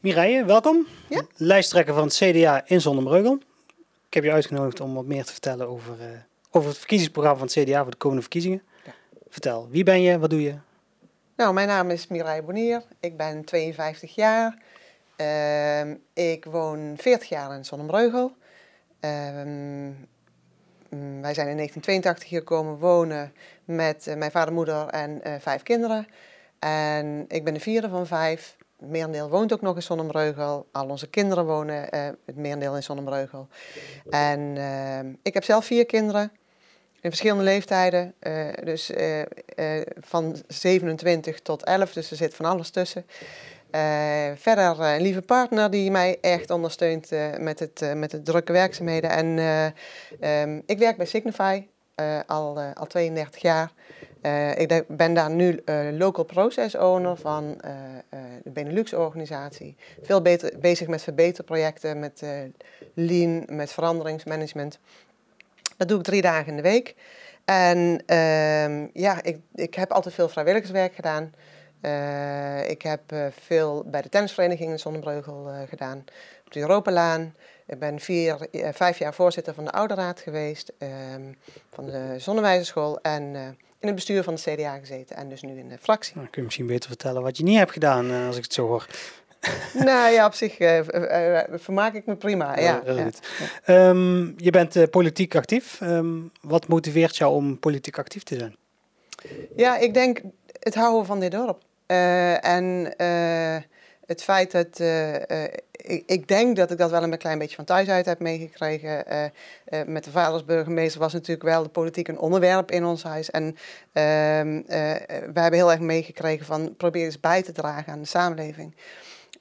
Mireille, welkom. Ja. Lijsttrekker van het CDA in Zonnebreugel. Ik heb je uitgenodigd om wat meer te vertellen over, eh, over het verkiezingsprogramma van het CDA voor de komende verkiezingen. Ja. Vertel, wie ben je, wat doe je? Nou, mijn naam is Mireille Bonier. Ik ben 52 jaar. Ehm, ik woon 40 jaar in Zonnebreugel. Ehm, mm, wij zijn in 1982 hier komen wonen met eh, mijn vader, moeder en eh, vijf kinderen. En ik ben de vierde van vijf. Het merendeel woont ook nog in Zonnebreugel. Al onze kinderen wonen eh, het merendeel in Zonnebreugel. En ik heb zelf vier kinderen in verschillende leeftijden. dus van 27 tot 11, dus er zit van alles tussen. Eh, verder eh, een lieve partner die mij echt ondersteunt eh, met, het, met de drukke werkzaamheden. En eh, ehm, ik werk bij Signify al, al 32 jaar. Ik ben daar nu local process owner van de Benelux-organisatie. Veel beter, bezig met verbeterprojecten, met lean, met veranderingsmanagement. Dat doe ik drie dagen in de week. En ehm, ja, ik, ik heb altijd veel vrijwilligerswerk gedaan. Eh, ik heb eh, veel bij de tennisvereniging in Zonnebreugel eh, gedaan. Op de Europalaan. Ik ben vier, vijf jaar voorzitter van de Ouderraad geweest. ehm, van de Zonnewijzerschool. En in het bestuur van de CDA gezeten. En dus nu in de fractie. Nou, kun je misschien beter vertellen wat je niet hebt gedaan, als ik het zo hoor. nou ja, op zich eh, vermaak ik me prima. Ja, Heel ja. goed. Ehm, je bent politiek actief. Ehm, wat motiveert jou om politiek actief te zijn? Ja, ik denk het houden van dit dorp. Eh, en eh, het feit dat. eh, ik, ik denk dat ik dat wel een klein beetje van thuis uit heb meegekregen. Met de vader als burgemeester was natuurlijk wel de politiek een onderwerp in ons huis. En ehm, eh, we hebben heel erg meegekregen van probeer eens bij te dragen aan de samenleving.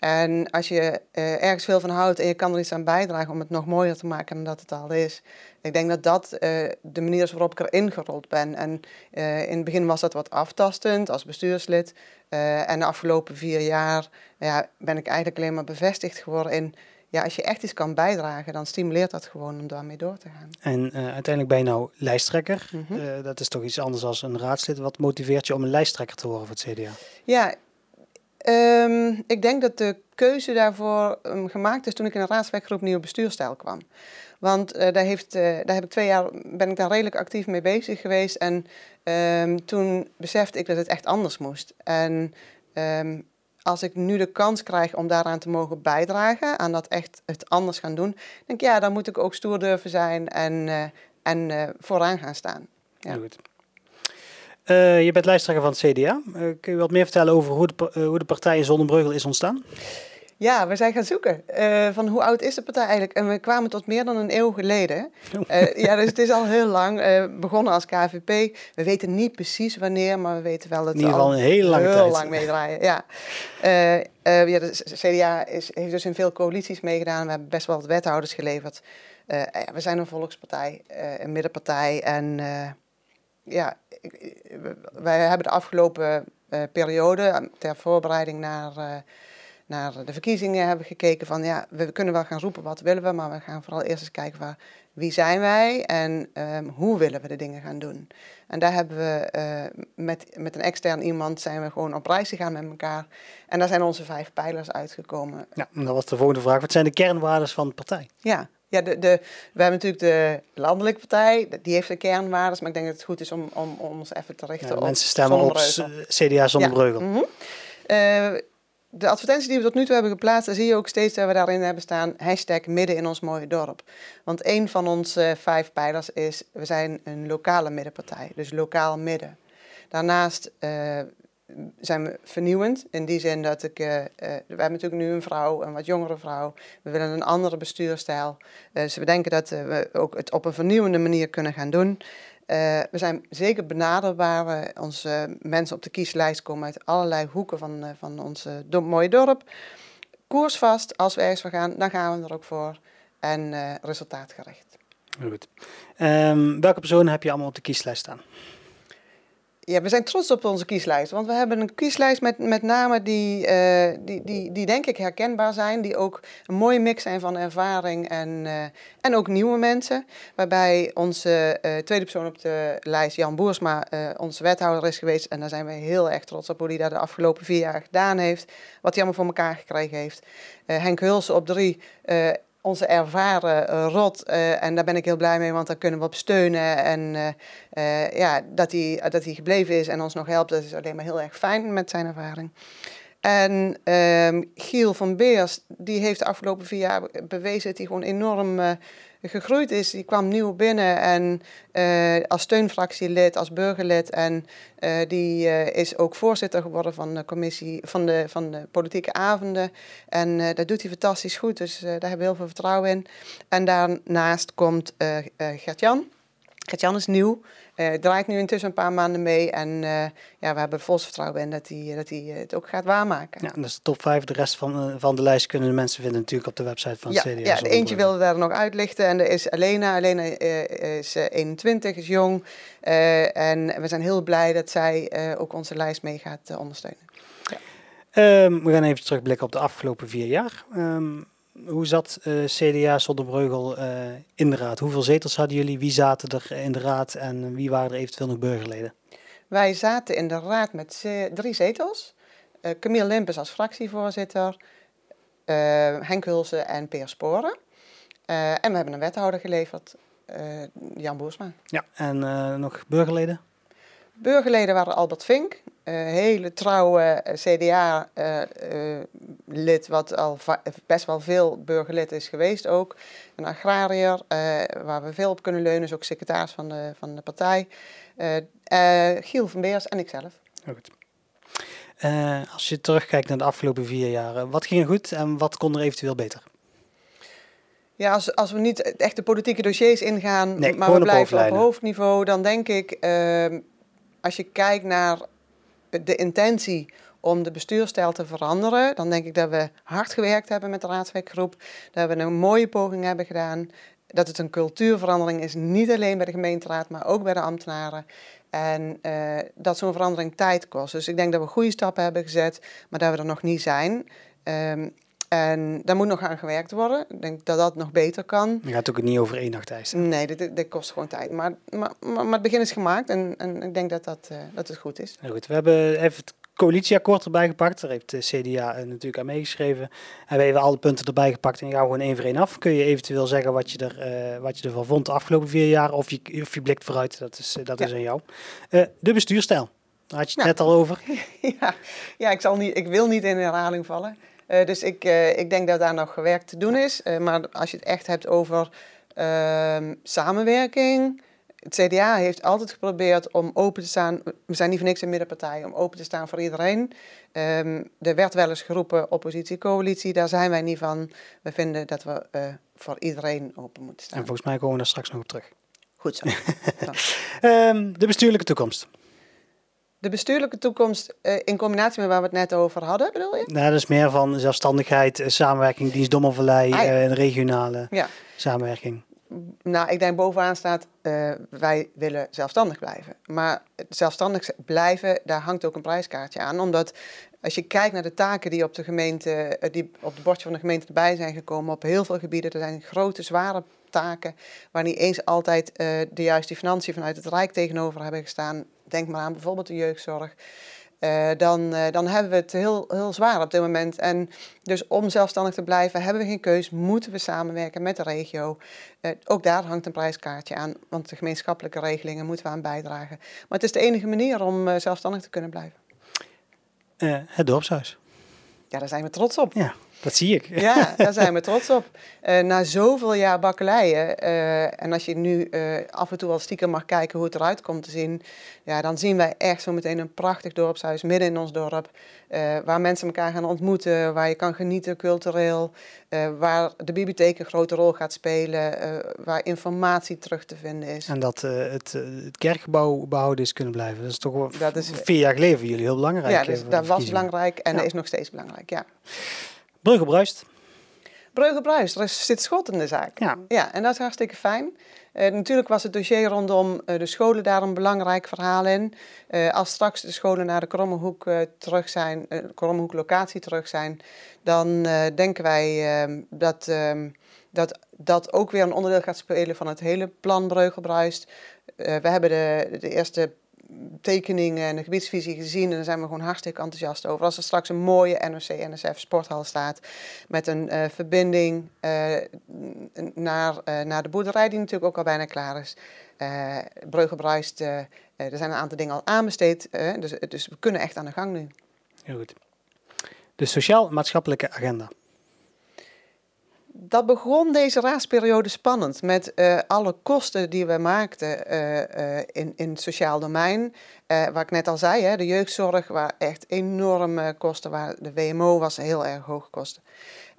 En als je eh, ergens veel van houdt en je kan er iets aan bijdragen om het nog mooier te maken dan dat het al is. Ik denk dat dat eh, de manier is waarop ik erin gerold ben. En eh, in het begin was dat wat aftastend als bestuurslid. En de afgelopen vier jaar ja, ben ik eigenlijk alleen maar bevestigd geworden in... Ja, als je echt iets kan bijdragen, dan stimuleert dat gewoon om daarmee door te gaan. En uiteindelijk ben je nou lijsttrekker. Mhm. Dat is toch iets anders dan een raadslid. Wat motiveert je om een lijsttrekker te worden voor het CDA? Ja, ehm, ik denk dat de keuze daarvoor ehm, gemaakt is toen ik in een raadswerkgroep Nieuwe Bestuurstijl kwam. Want eh, daar, heeft, eh, daar heb ik twee jaar, ben ik daar redelijk actief mee bezig geweest. En ehm, toen besefte ik dat het echt anders moest. En als ik nu de kans krijg om daaraan te mogen bijdragen, aan dat echt het anders gaan doen, denk ik ja, dan moet ik ook stoer durven zijn en, eh, en vooraan gaan staan. Ja. Goed. Eh, je bent lijsttrekker van het CDA. Eh, kun je wat meer vertellen over hoe de, eh, hoe de partij in Zonnebreugel is ontstaan? Ja, we zijn gaan zoeken. van hoe oud is de partij eigenlijk? En we kwamen tot meer dan een eeuw geleden. Eh, ja, dus het is al heel lang. begonnen als KVP. We weten niet precies wanneer, maar we weten wel dat we al een hele lange heel lang meedraaien. Ja. Ja, de CDA is, heeft dus in veel coalities meegedaan. We hebben best wel wat wethouders geleverd. Ja, we zijn een volkspartij, een middenpartij. En ja, wij hebben de afgelopen eh, periode eh, ter voorbereiding naar, eh, naar de verkiezingen hebben gekeken van ja, we kunnen wel gaan roepen wat willen we, maar we gaan vooral eerst eens kijken van wie zijn wij en ehm, hoe willen we de dingen gaan doen. En daar hebben we met, met een extern iemand zijn we gewoon op reis gegaan met elkaar. En daar zijn onze vijf pijlers uitgekomen. Ja, dat was de volgende vraag. Wat zijn de kernwaarden van de partij? Ja, ja de, de, we hebben natuurlijk de landelijke partij, die heeft de kernwaarden, maar ik denk dat het goed is om, om, om ons even te richten Ja, op mensen stemmen op CDA Zonnebreugel. Ja, mhm. Eh, de advertentie die we tot nu toe hebben geplaatst, zie je ook steeds dat we daarin hebben staan hashtag midden in ons mooie dorp. Want een van onze vijf pijlers is, we zijn een lokale middenpartij, dus lokaal midden. Daarnaast eh, zijn we vernieuwend, in die zin dat ik, eh, we hebben natuurlijk nu een vrouw, een wat jongere vrouw. We willen een andere bestuurstijl. Eh, dus we denken dat we ook het op een vernieuwende manier kunnen gaan doen. We zijn zeker benaderbaar. We- Onze mensen op de kieslijst komen uit allerlei hoeken van, van ons mooie dorp. Koersvast, als we ergens voor gaan, dan gaan we er ook voor. En resultaatgericht. Goed. Ehm, welke personen heb je allemaal op de kieslijst staan? Ja, we zijn trots op onze kieslijst. Want we hebben een kieslijst met, met namen die, uh, die, die, die denk ik herkenbaar zijn. Die ook een mooie mix zijn van ervaring en, uh, en ook nieuwe mensen. Waarbij onze uh, tweede persoon op de lijst, Jan Boersma, onze wethouder is geweest. En daar zijn we heel erg trots op hoe hij dat de afgelopen vier jaar gedaan heeft. Wat hij allemaal voor elkaar gekregen heeft. Henk Hulsen op drie onze ervaren uh, rot. Uh, en daar ben ik heel blij mee, want daar kunnen we op steunen. En uh, ja, dat hij, dat hij gebleven is en ons nog helpt, dat is alleen maar heel erg fijn met zijn ervaring. En ehm, Giel van Beers, die heeft de afgelopen vier jaar bewezen dat hij gewoon enorm gegroeid is. Die kwam nieuw binnen en uh, als steunfractielid, als burgerlid. En uh, die uh, is ook voorzitter geworden van de commissie van de, van de politieke avonden. En dat doet hij fantastisch goed. Dus daar hebben we heel veel vertrouwen in. En daarnaast komt Gert-Jan. Gert-Jan is nieuw. Uh, draait nu intussen een paar maanden mee. En uh, ja, we hebben vol vertrouwen in dat hij, dat hij het ook gaat waarmaken. Ja, dat is de top 5. De rest van, van de lijst kunnen de mensen vinden natuurlijk op de website van ja, CDA. Ja, de eentje wilde daar nog uitlichten. En er is Elena. Elena uh, is 21, is jong. en we zijn heel blij dat zij ook onze lijst mee gaat ondersteunen. Ja. Um, we gaan even terugblikken op de afgelopen vier jaar. Um, hoe zat uh, CDA Zonnebreugel uh, in de raad? Hoeveel zetels hadden jullie? Wie zaten er in de raad en wie waren er eventueel nog burgerleden? Wij zaten in de raad met drie zetels. Uh, Camille Limpes als fractievoorzitter, Henk Hulsen en Peer Sporen. en we hebben een wethouder geleverd, Jan Boersma. Ja, en nog burgerleden? Burgerleden waren Albert Vink, hele trouwe CDA-lid, wat al best wel veel burgerlid is geweest ook. Een agrariër, waar we veel op kunnen leunen, is ook secretaris van de, van de partij. Giel van Beers en ikzelf. Goed. Uh, als je terugkijkt naar de afgelopen vier jaar, wat ging er goed en wat kon er eventueel beter? Ja, als, als we niet echt de politieke dossiers ingaan, nee, maar we blijven op hoofdniveau, dan denk ik, uh, als je kijkt naar de intentie om de bestuurstijl te veranderen, dan denk ik dat we hard gewerkt hebben met de raadswerkgroep, dat we een mooie poging hebben gedaan, dat het een cultuurverandering is, niet alleen bij de gemeenteraad, maar ook bij de ambtenaren. En uh, dat zo'n verandering tijd kost. Dus ik denk dat we goede stappen hebben gezet, maar dat we er nog niet zijn. Um, en daar moet nog aan gewerkt worden. Ik denk dat dat nog beter kan. Je gaat ook niet over één nacht eisen. Nee, dit, dit kost gewoon tijd. Maar, maar, maar, het begin is gemaakt en, en ik denk dat, dat, uh, dat het goed is. Heel goed. We hebben even het coalitieakkoord erbij gepakt. Daar heeft de CDA natuurlijk aan meegeschreven. En we hebben alle punten erbij gepakt en gaan gewoon één voor één af. Kun je eventueel zeggen wat je, er, uh, wat je ervan vond de afgelopen vier jaar of je, of je blikt vooruit. Dat is, dat ja. is aan jou. Uh, de bestuurstijl. Daar had je het nou, net al over. ja, ja ik, zal niet, ik wil niet in herhaling vallen. Uh, dus ik, uh, ik denk dat daar nog gewerkt te doen is. Uh, maar als je het echt hebt over ehm, samenwerking. Het CDA heeft altijd geprobeerd om open te staan. We zijn niet voor niks een middenpartij, om open te staan voor iedereen. Um, er werd wel eens geroepen oppositie-coalitie, daar zijn wij niet van. We vinden dat we voor iedereen open moeten staan. En volgens mij komen we daar straks nog op terug. Goed zo. um, de bestuurlijke toekomst. De bestuurlijke toekomst uh, in combinatie met waar we het net over hadden, bedoel je? Nou, dat is meer van zelfstandigheid, uh, samenwerking, dienst Dommelvallei, ah, ja. uh, regionale ja. samenwerking. Nou, ik denk bovenaan staat, wij willen zelfstandig blijven. Maar zelfstandig blijven, daar hangt ook een prijskaartje aan. Omdat als je kijkt naar de taken die op de gemeente, die op het bordje van de gemeente erbij zijn gekomen, op heel veel gebieden, er zijn grote, zware taken waar niet eens altijd de juiste financiën vanuit het Rijk tegenover hebben gestaan denk maar aan bijvoorbeeld de jeugdzorg. Uh, dan, uh, dan hebben we het heel, heel zwaar op dit moment. En dus om zelfstandig te blijven hebben we geen keus, moeten we samenwerken met de regio. Uh, ook daar hangt een prijskaartje aan, want de gemeenschappelijke regelingen moeten we aan bijdragen. Maar het is de enige manier om zelfstandig te kunnen blijven. het dorpshuis. Ja, daar zijn we trots op. Ja. Dat zie ik. Ja, daar zijn we trots op. Uh, na zoveel jaar bakkeleien, uh, en als je nu uh, af en toe wel stiekem mag kijken hoe het eruit komt te zien, ja, dan zien wij echt zo meteen een prachtig dorpshuis midden in ons dorp, waar mensen elkaar gaan ontmoeten, waar je kan genieten cultureel, waar de bibliotheek een grote rol gaat spelen, waar informatie terug te vinden is. En dat het, het kerkgebouw behouden is kunnen blijven. Dat is toch wel dat is, vier jaar geleden voor jullie heel belangrijk. Ja, dus dat was belangrijk en ja. dat is nog steeds belangrijk, ja. Brugge Bruist. Er zit schot in de zaak. Ja. ja, en dat is hartstikke fijn. Uh, natuurlijk was het dossier rondom uh, de scholen daar een belangrijk verhaal in. Uh, als straks de scholen naar de Krommehoek terug zijn, Krommehoek locatie terug zijn, dan denken wij ehm, dat, ehm, dat dat ook weer een onderdeel gaat spelen van het hele plan Breugelbruist. we hebben de, de eerste tekeningen en de gebiedsvisie gezien. En daar zijn we gewoon hartstikke enthousiast over. Als er straks een mooie NOC-NSF sporthal staat met een uh, verbinding uh, naar, uh, naar de boerderij, die natuurlijk ook al bijna klaar is. Uh, er zijn een aantal dingen al aanbesteed, dus, dus we kunnen echt aan de gang nu. Heel goed. De sociaal-maatschappelijke agenda dat begon deze raadsperiode spannend met uh, alle kosten die we maakten uh, uh, in, in het sociaal domein. wat ik net al zei, hè, de jeugdzorg waar echt enorme kosten waren. De WMO was heel erg hoge kosten.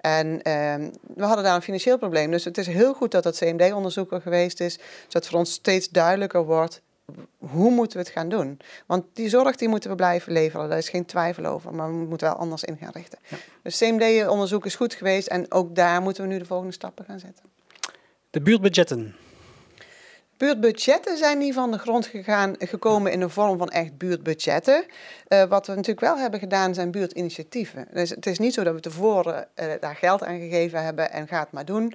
En ehm, we hadden daar een financieel probleem. Dus het is heel goed dat het CMD-onderzoek er geweest is, zodat voor ons steeds duidelijker wordt hoe moeten we het gaan doen? Want die zorg die moeten we blijven leveren, daar is geen twijfel over, maar we moeten wel anders in gaan richten. Ja. Dus CMD-onderzoek is goed geweest en ook daar moeten we nu de volgende stappen gaan zetten. De buurtbudgetten. Buurtbudgetten zijn niet van de grond gegaan, gekomen in de vorm van echt buurtbudgetten. Uh, wat we natuurlijk wel hebben gedaan zijn buurtinitiatieven. Dus het is niet zo dat we tevoren uh, daar geld aan gegeven hebben en ga het maar doen.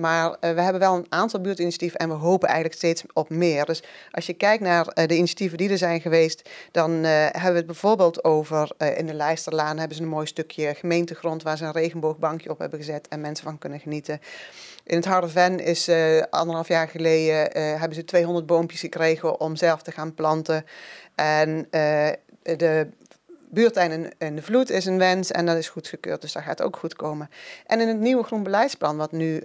Maar uh, we hebben wel een aantal buurtinitiatieven en we hopen eigenlijk steeds op meer. Dus als je kijkt naar de initiatieven die er zijn geweest, dan hebben we het bijvoorbeeld over in de Lijsterlaan hebben ze een mooi stukje gemeentegrond waar ze een regenboogbankje op hebben gezet en mensen van kunnen genieten. In het Harde Ven is anderhalf jaar geleden hebben ze 200 boompjes gekregen om zelf te gaan planten. En de buurtuin in, de vloed is een wens en dat is goedgekeurd, dus dat gaat ook goed komen. En in het nieuwe groen beleidsplan, wat nu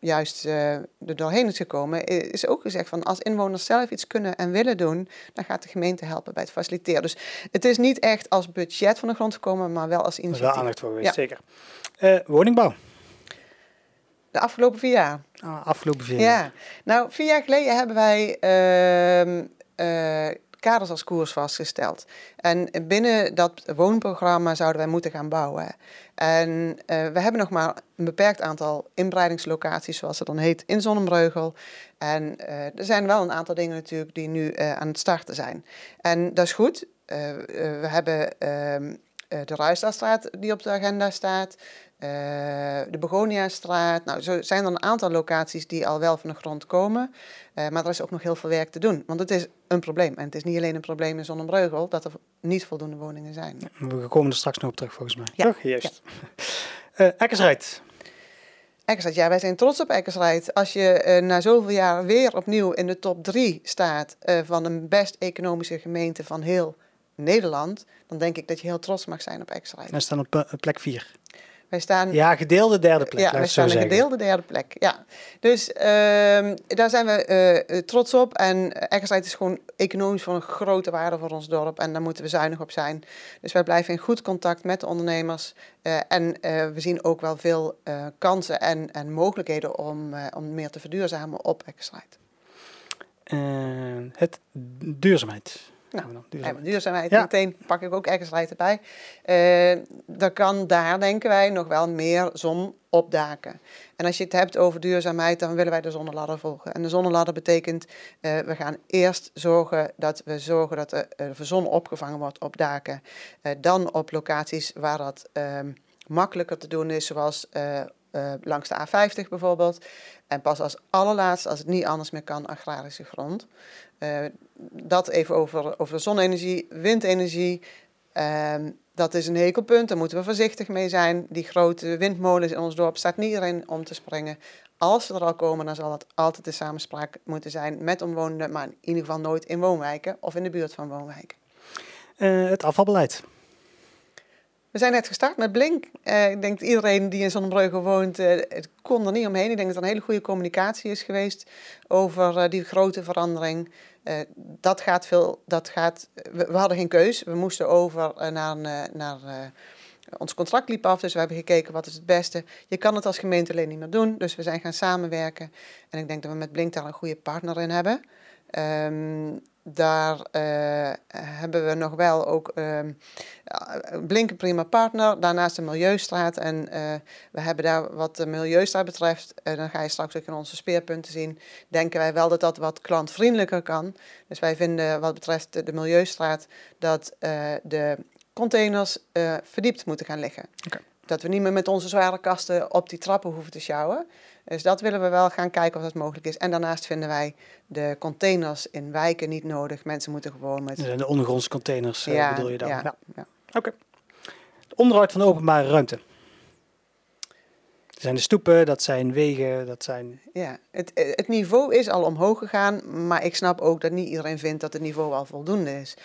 juist er doorheen is gekomen, is ook gezegd van als inwoners zelf iets kunnen en willen doen, dan gaat de gemeente helpen bij het faciliteren. Dus het is niet echt als budget van de grond gekomen, maar wel als initiatief. Wel aandacht voor geweest, ja. zeker. woningbouw. De afgelopen vier jaar. Ah, afgelopen vier jaar. Ja. Nou, vier jaar geleden hebben wij uh, uh, kaders als koers vastgesteld. En binnen dat woonprogramma zouden wij moeten gaan bouwen. En uh, we hebben nog maar een beperkt aantal inbreidingslocaties, zoals het dan heet, in Zonnebreugel. En uh, er zijn wel een aantal dingen natuurlijk die nu uh, aan het starten zijn. En dat is goed. we hebben ehm, de Ruisdastraat die op de agenda staat. Uh, de Begoniastraat. Nou, zo zijn er een aantal locaties die al wel van de grond komen. Uh, maar er is ook nog heel veel werk te doen. Want het is een probleem. En het is niet alleen een probleem in Zonnebreugel dat er niet voldoende woningen zijn. we komen er straks nog op terug, volgens mij. Ja. Toch? Juist. Ja. Uh, Eckersrijd. Eckersrijd, ja, wij zijn trots op Eckersrijd. Als je na zoveel jaar weer opnieuw in de top 3 staat van de best economische gemeente van heel Nederland, dan denk ik dat je heel trots mag zijn op Eckersrijd. Wij staan op plek 4. Wij staan, ja, gedeelde derde plek. Ja, wij staan een gedeelde derde plek. Ja. Dus uh, daar zijn we uh, trots op. En Eckersrijd is gewoon economisch van een grote waarde voor ons dorp. En daar moeten we zuinig op zijn. Dus wij blijven in goed contact met de ondernemers. Uh, en we zien ook wel veel kansen en, en mogelijkheden om, om meer te verduurzamen op Eckersrijd. het duurzaamheid. Nou, duurzaamheid. duurzaamheid. Ja. Meteen pak ik ook Eckersrijd erbij. Uh, dan kan daar, denken wij, nog wel meer zon op daken. En als je het hebt over duurzaamheid, dan willen wij de zonneladder volgen. En de zonneladder betekent, uh, we gaan eerst zorgen dat we zorgen dat de, uh, de zon opgevangen wordt op daken. dan op locaties waar dat ehm, makkelijker te doen is, zoals langs de A50 bijvoorbeeld. En pas als allerlaatste, als het niet anders meer kan, agrarische grond. Uh, dat even over, over zonne-energie, windenergie. Uh, dat is een hekelpunt, daar moeten we voorzichtig mee zijn. Die grote windmolens in ons dorp staat niet erin om te springen. Als ze er al komen, dan zal het altijd de samenspraak moeten zijn met omwonenden, maar in ieder geval nooit in woonwijken of in de buurt van woonwijken. Uh, het afvalbeleid. We zijn net gestart met Blink. Uh, ik denk dat iedereen die in Zonnebreugel woont, uh, het kon er niet omheen. Ik denk dat er een hele goede communicatie is geweest over die grote verandering. Dat gaat veel, dat gaat, we, we, hadden geen keus. We moesten over naar, naar ons contract liep af, dus we hebben gekeken wat is het beste. Je kan het als gemeente alleen niet meer doen, dus we zijn gaan samenwerken. En ik denk dat we met Blink daar een goede partner in hebben. Um, daar uh, hebben we nog wel ook uh, Blinken Prima Partner, daarnaast de Milieustraat. En uh, we hebben daar wat de Milieustraat betreft, dan ga je straks ook in onze speerpunten zien, denken wij wel dat dat wat klantvriendelijker kan. Dus wij vinden wat betreft de Milieustraat dat de containers verdiept moeten gaan liggen. Okay. Dat we niet meer met onze zware kasten op die trappen hoeven te sjouwen. Dus dat willen we wel gaan kijken of dat mogelijk is. En daarnaast vinden wij de containers in wijken niet nodig. Mensen moeten gewoon met... De ondergrondse containers uh, ja, bedoel je dan? Ja. ja. ja. Oké. Onderhoud van de openbare ruimte. Dat zijn de stoepen, dat zijn wegen, dat zijn... Ja, het, het niveau is al omhoog gegaan, maar ik snap ook dat niet iedereen vindt dat het niveau al voldoende is.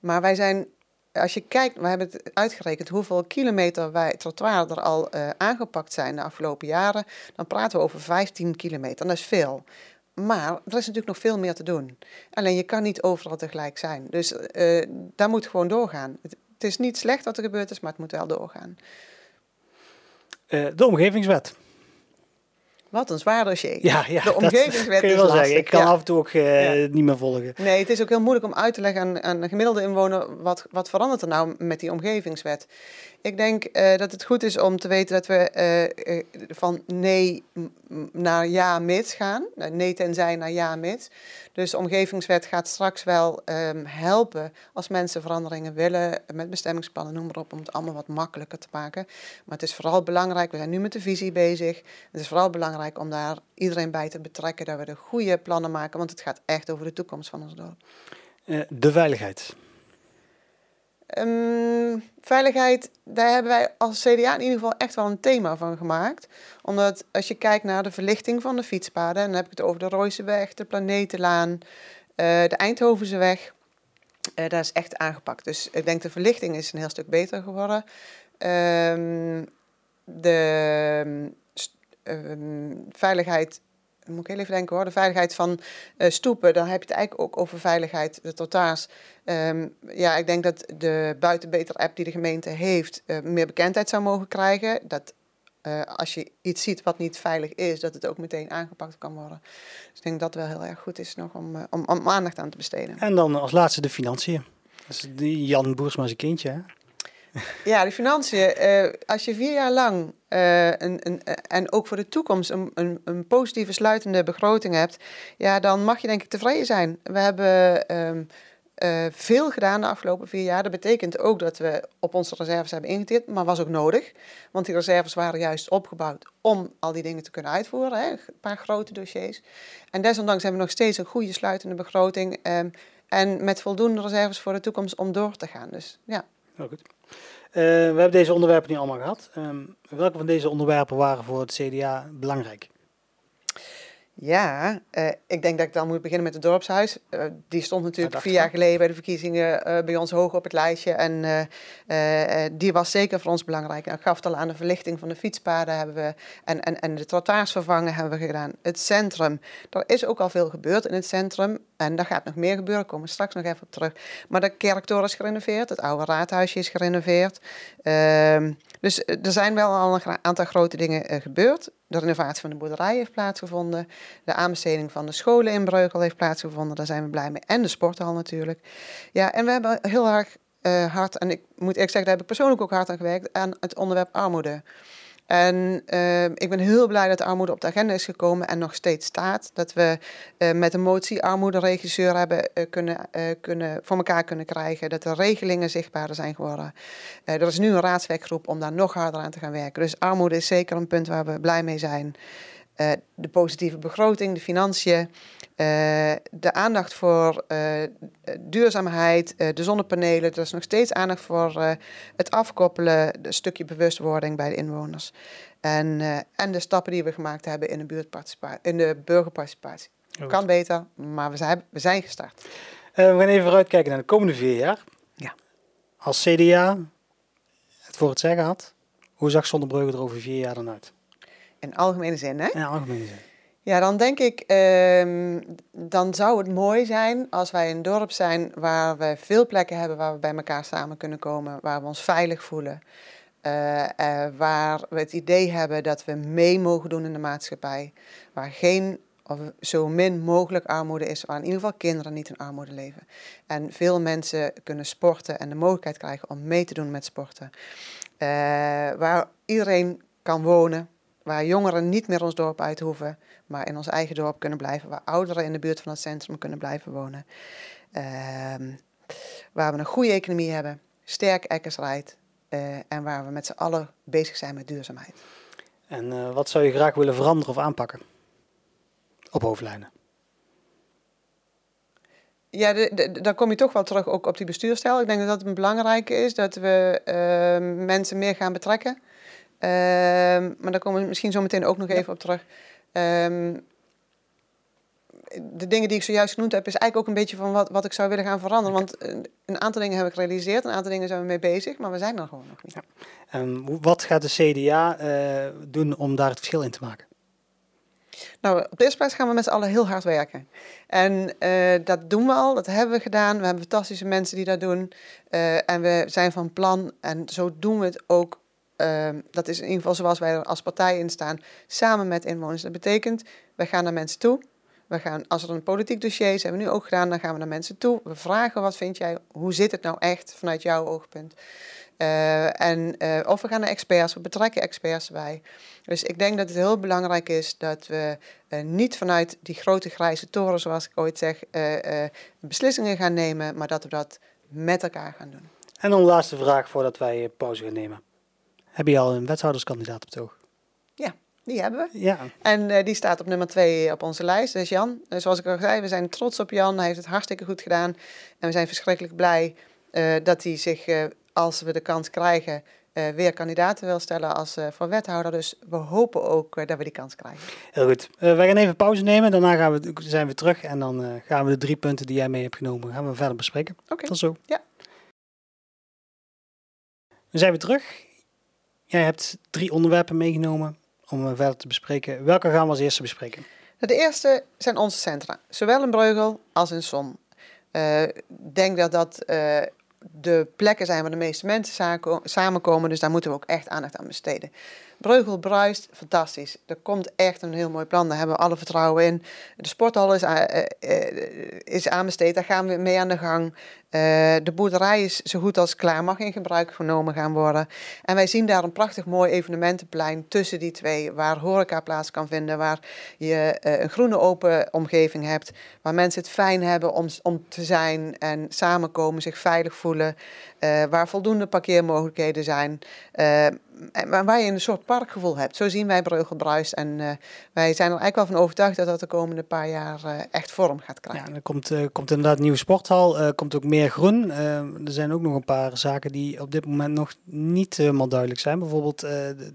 Maar wij zijn als je kijkt, we hebben uitgerekend hoeveel kilometer wij trottoir er al uh, aangepakt zijn de afgelopen jaren, dan praten we over 15 kilometer. Dat is veel. Maar er is natuurlijk nog veel meer te doen. Alleen je kan niet overal tegelijk zijn. Dus uh, daar moet gewoon doorgaan. Het, is niet slecht wat er gebeurd is, maar het moet wel doorgaan. Uh, de omgevingswet. Wat een zwaar dossier. Ja, ja de omgevingswet kun je wel zeggen. Ik kan af en toe ook uh, niet meer volgen. Nee, het is ook heel moeilijk om uit te leggen aan, aan een gemiddelde inwoner wat, wat verandert er nou met die omgevingswet. Ik denk uh, dat het goed is om te weten dat we uh, van nee naar ja mits gaan. Nee tenzij naar ja mits. Dus de omgevingswet gaat straks wel um, helpen als mensen veranderingen willen met bestemmingsplannen, noem maar op, om het allemaal wat makkelijker te maken. Maar het is vooral belangrijk, we zijn nu met de visie bezig. Het is vooral belangrijk om daar iedereen bij te betrekken, dat we de goede plannen maken, want het gaat echt over de toekomst van ons dorp. de veiligheid. Um, veiligheid, daar hebben wij als CDA in ieder geval echt wel een thema van gemaakt. Omdat als je kijkt naar de verlichting van de fietspaden, dan heb ik het over de Rooiseweg, de Planetenlaan, uh, de Eindhovenseweg. Uh, daar is echt aangepakt. Dus ik denk de verlichting is een heel stuk beter geworden. Um, de um, veiligheid moet ik heel even denken hoor, de veiligheid van uh, stoepen, dan heb je het eigenlijk ook over veiligheid, de totaars. Um, ja, ik denk dat de Buitenbeter-app die de gemeente heeft, uh, meer bekendheid zou mogen krijgen. Dat uh, als je iets ziet wat niet veilig is, dat het ook meteen aangepakt kan worden. Dus ik denk dat het wel heel erg goed is nog om, om, om aandacht aan te besteden. En dan als laatste de financiën. Is die Jan Boersma kindje, hè? Ja, de financiën. Uh, als je vier jaar lang uh, een, een, en ook voor de toekomst een, een, een, positieve sluitende begroting hebt, ja, dan mag je denk ik tevreden zijn. We hebben um, uh, veel gedaan de afgelopen vier jaar. Dat betekent ook dat we op onze reserves hebben ingeteerd, maar was ook nodig. Want die reserves waren juist opgebouwd om al die dingen te kunnen uitvoeren. Hè? Een paar grote dossiers. En desondanks hebben we nog steeds een goede sluitende begroting. Um, en met voldoende reserves voor de toekomst om door te gaan. Dus ja. Heel goed. Uh, we hebben deze onderwerpen niet allemaal gehad. Um, welke van deze onderwerpen waren voor het CDA belangrijk? Ja, uh, ik denk dat ik dan moet beginnen met het dorpshuis. Uh, die stond natuurlijk vier jaar geleden bij de verkiezingen uh, bij ons hoog op het lijstje. En die was zeker voor ons belangrijk. En gaf het al aan de verlichting van de fietspaden hebben we, en, en, en de trottoirs vervangen hebben we gedaan. Het centrum, er is ook al veel gebeurd in het centrum. En daar gaat nog meer gebeuren, komen we straks nog even op terug. Maar de kerktoren is gerenoveerd, het oude raadhuisje is gerenoveerd. Ehm, dus er zijn wel al een aantal grote dingen gebeurd. De renovatie van de boerderij heeft plaatsgevonden. De aanbesteding van de scholen in Breugel heeft plaatsgevonden. Daar zijn we blij mee. En de sporthal natuurlijk. Ja, en we hebben heel erg uh, hard, en ik moet eerlijk zeggen, daar heb ik persoonlijk ook hard aan gewerkt, aan het onderwerp armoede. En uh, ik ben heel blij dat de armoede op de agenda is gekomen en nog steeds staat. Dat we uh, met een motie armoederegisseur hebben uh, kunnen, kunnen, voor elkaar kunnen krijgen. Dat de regelingen zichtbaarder zijn geworden. er is nu een raadswerkgroep om daar nog harder aan te gaan werken. Dus armoede is zeker een punt waar we blij mee zijn. De positieve begroting, de financiën. Uh, de aandacht voor uh, duurzaamheid, de zonnepanelen. Er is nog steeds aandacht voor het afkoppelen, een stukje bewustwording bij de inwoners. En, en de stappen die we gemaakt hebben in de, buurtparticipatie, in de burgerparticipatie. Kan beter, maar we zijn, we zijn gestart. we gaan even vooruitkijken naar de komende vier jaar. Ja. Als CDA het voor het zeggen had, hoe zag Zonnebrugge er over vier jaar dan uit? In algemene zin, hè? In algemene zin. Ja, dan denk ik, um, dan zou het mooi zijn als wij een dorp zijn waar we veel plekken hebben waar we bij elkaar samen kunnen komen, waar we ons veilig voelen. Uh, uh, waar we het idee hebben dat we mee mogen doen in de maatschappij. Waar geen of zo min mogelijk armoede is, waar in ieder geval kinderen niet in armoede leven. En veel mensen kunnen sporten en de mogelijkheid krijgen om mee te doen met sporten. Eh, waar iedereen kan wonen, waar jongeren niet meer ons dorp uit hoeven, maar in ons eigen dorp kunnen blijven, waar ouderen in de buurt van het centrum kunnen blijven wonen. Ehm, waar we een goede economie hebben, sterk Eckersrijd uh, en waar we met z'n allen bezig zijn met duurzaamheid. En uh, wat zou je graag willen veranderen of aanpakken? Op hoofdlijnen. Ja, de, de, dan kom je toch wel terug ook op die bestuurstijl. Ik denk dat dat een belangrijke is, dat we uh, mensen meer gaan betrekken. Uh, maar daar komen we misschien zo meteen ook nog even op terug. Um, de dingen die ik zojuist genoemd heb, is eigenlijk ook een beetje van wat, wat ik zou willen gaan veranderen. Want een aantal dingen heb ik gerealiseerd, een aantal dingen zijn we mee bezig, maar we zijn er gewoon nog niet. Ja. En wat gaat de CDA uh, doen om daar het verschil in te maken? Nou, op de eerste plaats gaan we met z'n allen heel hard werken. En uh, dat doen we al, dat hebben we gedaan. We hebben fantastische mensen die dat doen. Uh, en we zijn van plan, en zo doen we het ook. Uh, dat is in ieder geval zoals wij er als partij in staan, samen met inwoners. Dat betekent, we gaan naar mensen toe. We gaan, als er een politiek dossier is, hebben we nu ook gedaan, dan gaan we naar mensen toe. We vragen, wat vind jij, hoe zit het nou echt vanuit jouw oogpunt? Uh, en, uh, of we gaan naar experts, we betrekken experts bij. Dus ik denk dat het heel belangrijk is dat we uh, niet vanuit die grote grijze toren, zoals ik ooit zeg, beslissingen gaan nemen, maar dat we dat met elkaar gaan doen. En dan laatste vraag voordat wij pauze gaan nemen. Heb je al een wethouderskandidaat op het oog? Ja. Die hebben we. Ja. En uh, die staat op nummer twee op onze lijst. Dat is Jan. Uh, zoals ik al zei, we zijn trots op Jan. Hij heeft het hartstikke goed gedaan. En we zijn verschrikkelijk blij uh, dat hij zich, als we de kans krijgen, weer kandidaten wil stellen als voor wethouder. Dus we hopen ook dat we die kans krijgen. Heel goed. wij gaan even pauze nemen. Daarna gaan we, zijn we terug. En dan gaan we de drie punten die jij mee hebt genomen, gaan we verder bespreken. Oké. Okay. Tot zo. Ja. We zijn weer terug. Jij hebt drie onderwerpen meegenomen om verder te bespreken. Welke gaan we als eerste bespreken? De eerste zijn onze centra, zowel in Breugel als in Son. Uh, ik denk dat dat uh, de plekken zijn waar de meeste mensen samenkomen, dus daar moeten we ook echt aandacht aan besteden. Breugel bruist, fantastisch. Er komt echt een heel mooi plan, daar hebben we alle vertrouwen in. De sporthal is, is aanbesteed, daar gaan we mee aan de gang. Uh, de boerderij is zo goed als klaar, mag in gebruik genomen gaan worden. En wij zien daar een prachtig mooi evenementenplein tussen die twee, waar horeca plaats kan vinden, waar je uh, een groene open omgeving hebt, waar mensen het fijn hebben om, om te zijn en samenkomen, zich veilig voelen, uh, waar voldoende parkeermogelijkheden zijn, en waar je een soort parkgevoel hebt. Zo zien wij Breugelbruis en wij zijn er eigenlijk wel van overtuigd dat dat de komende paar jaar echt vorm gaat krijgen. Ja, er komt, komt inderdaad een nieuwe sporthal, komt ook meer meer groen. Uh, er zijn ook nog een paar zaken die op dit moment nog niet helemaal duidelijk zijn. Bijvoorbeeld uh, de,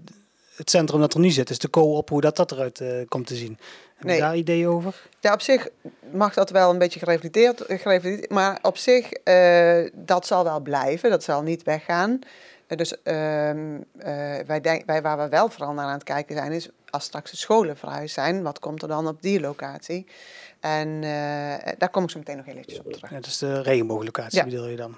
het centrum dat er nu zit, is de co-op, hoe dat, dat eruit uh, komt te zien. Heb nee. je daar ideeën over? Ja, op zich mag dat wel een beetje gereflecteerd, gereflecteerd maar op zich, dat zal wel blijven, dat zal niet weggaan. dus ehm, wij denk, wij, waar we wel vooral naar aan het kijken zijn, is als straks de scholen verhuisd zijn, wat komt er dan op die locatie? En uh, daar kom ik zo meteen nog heel eventjes op terug. Ja, dat is de regenbooglocatie, ja. bedoel je dan?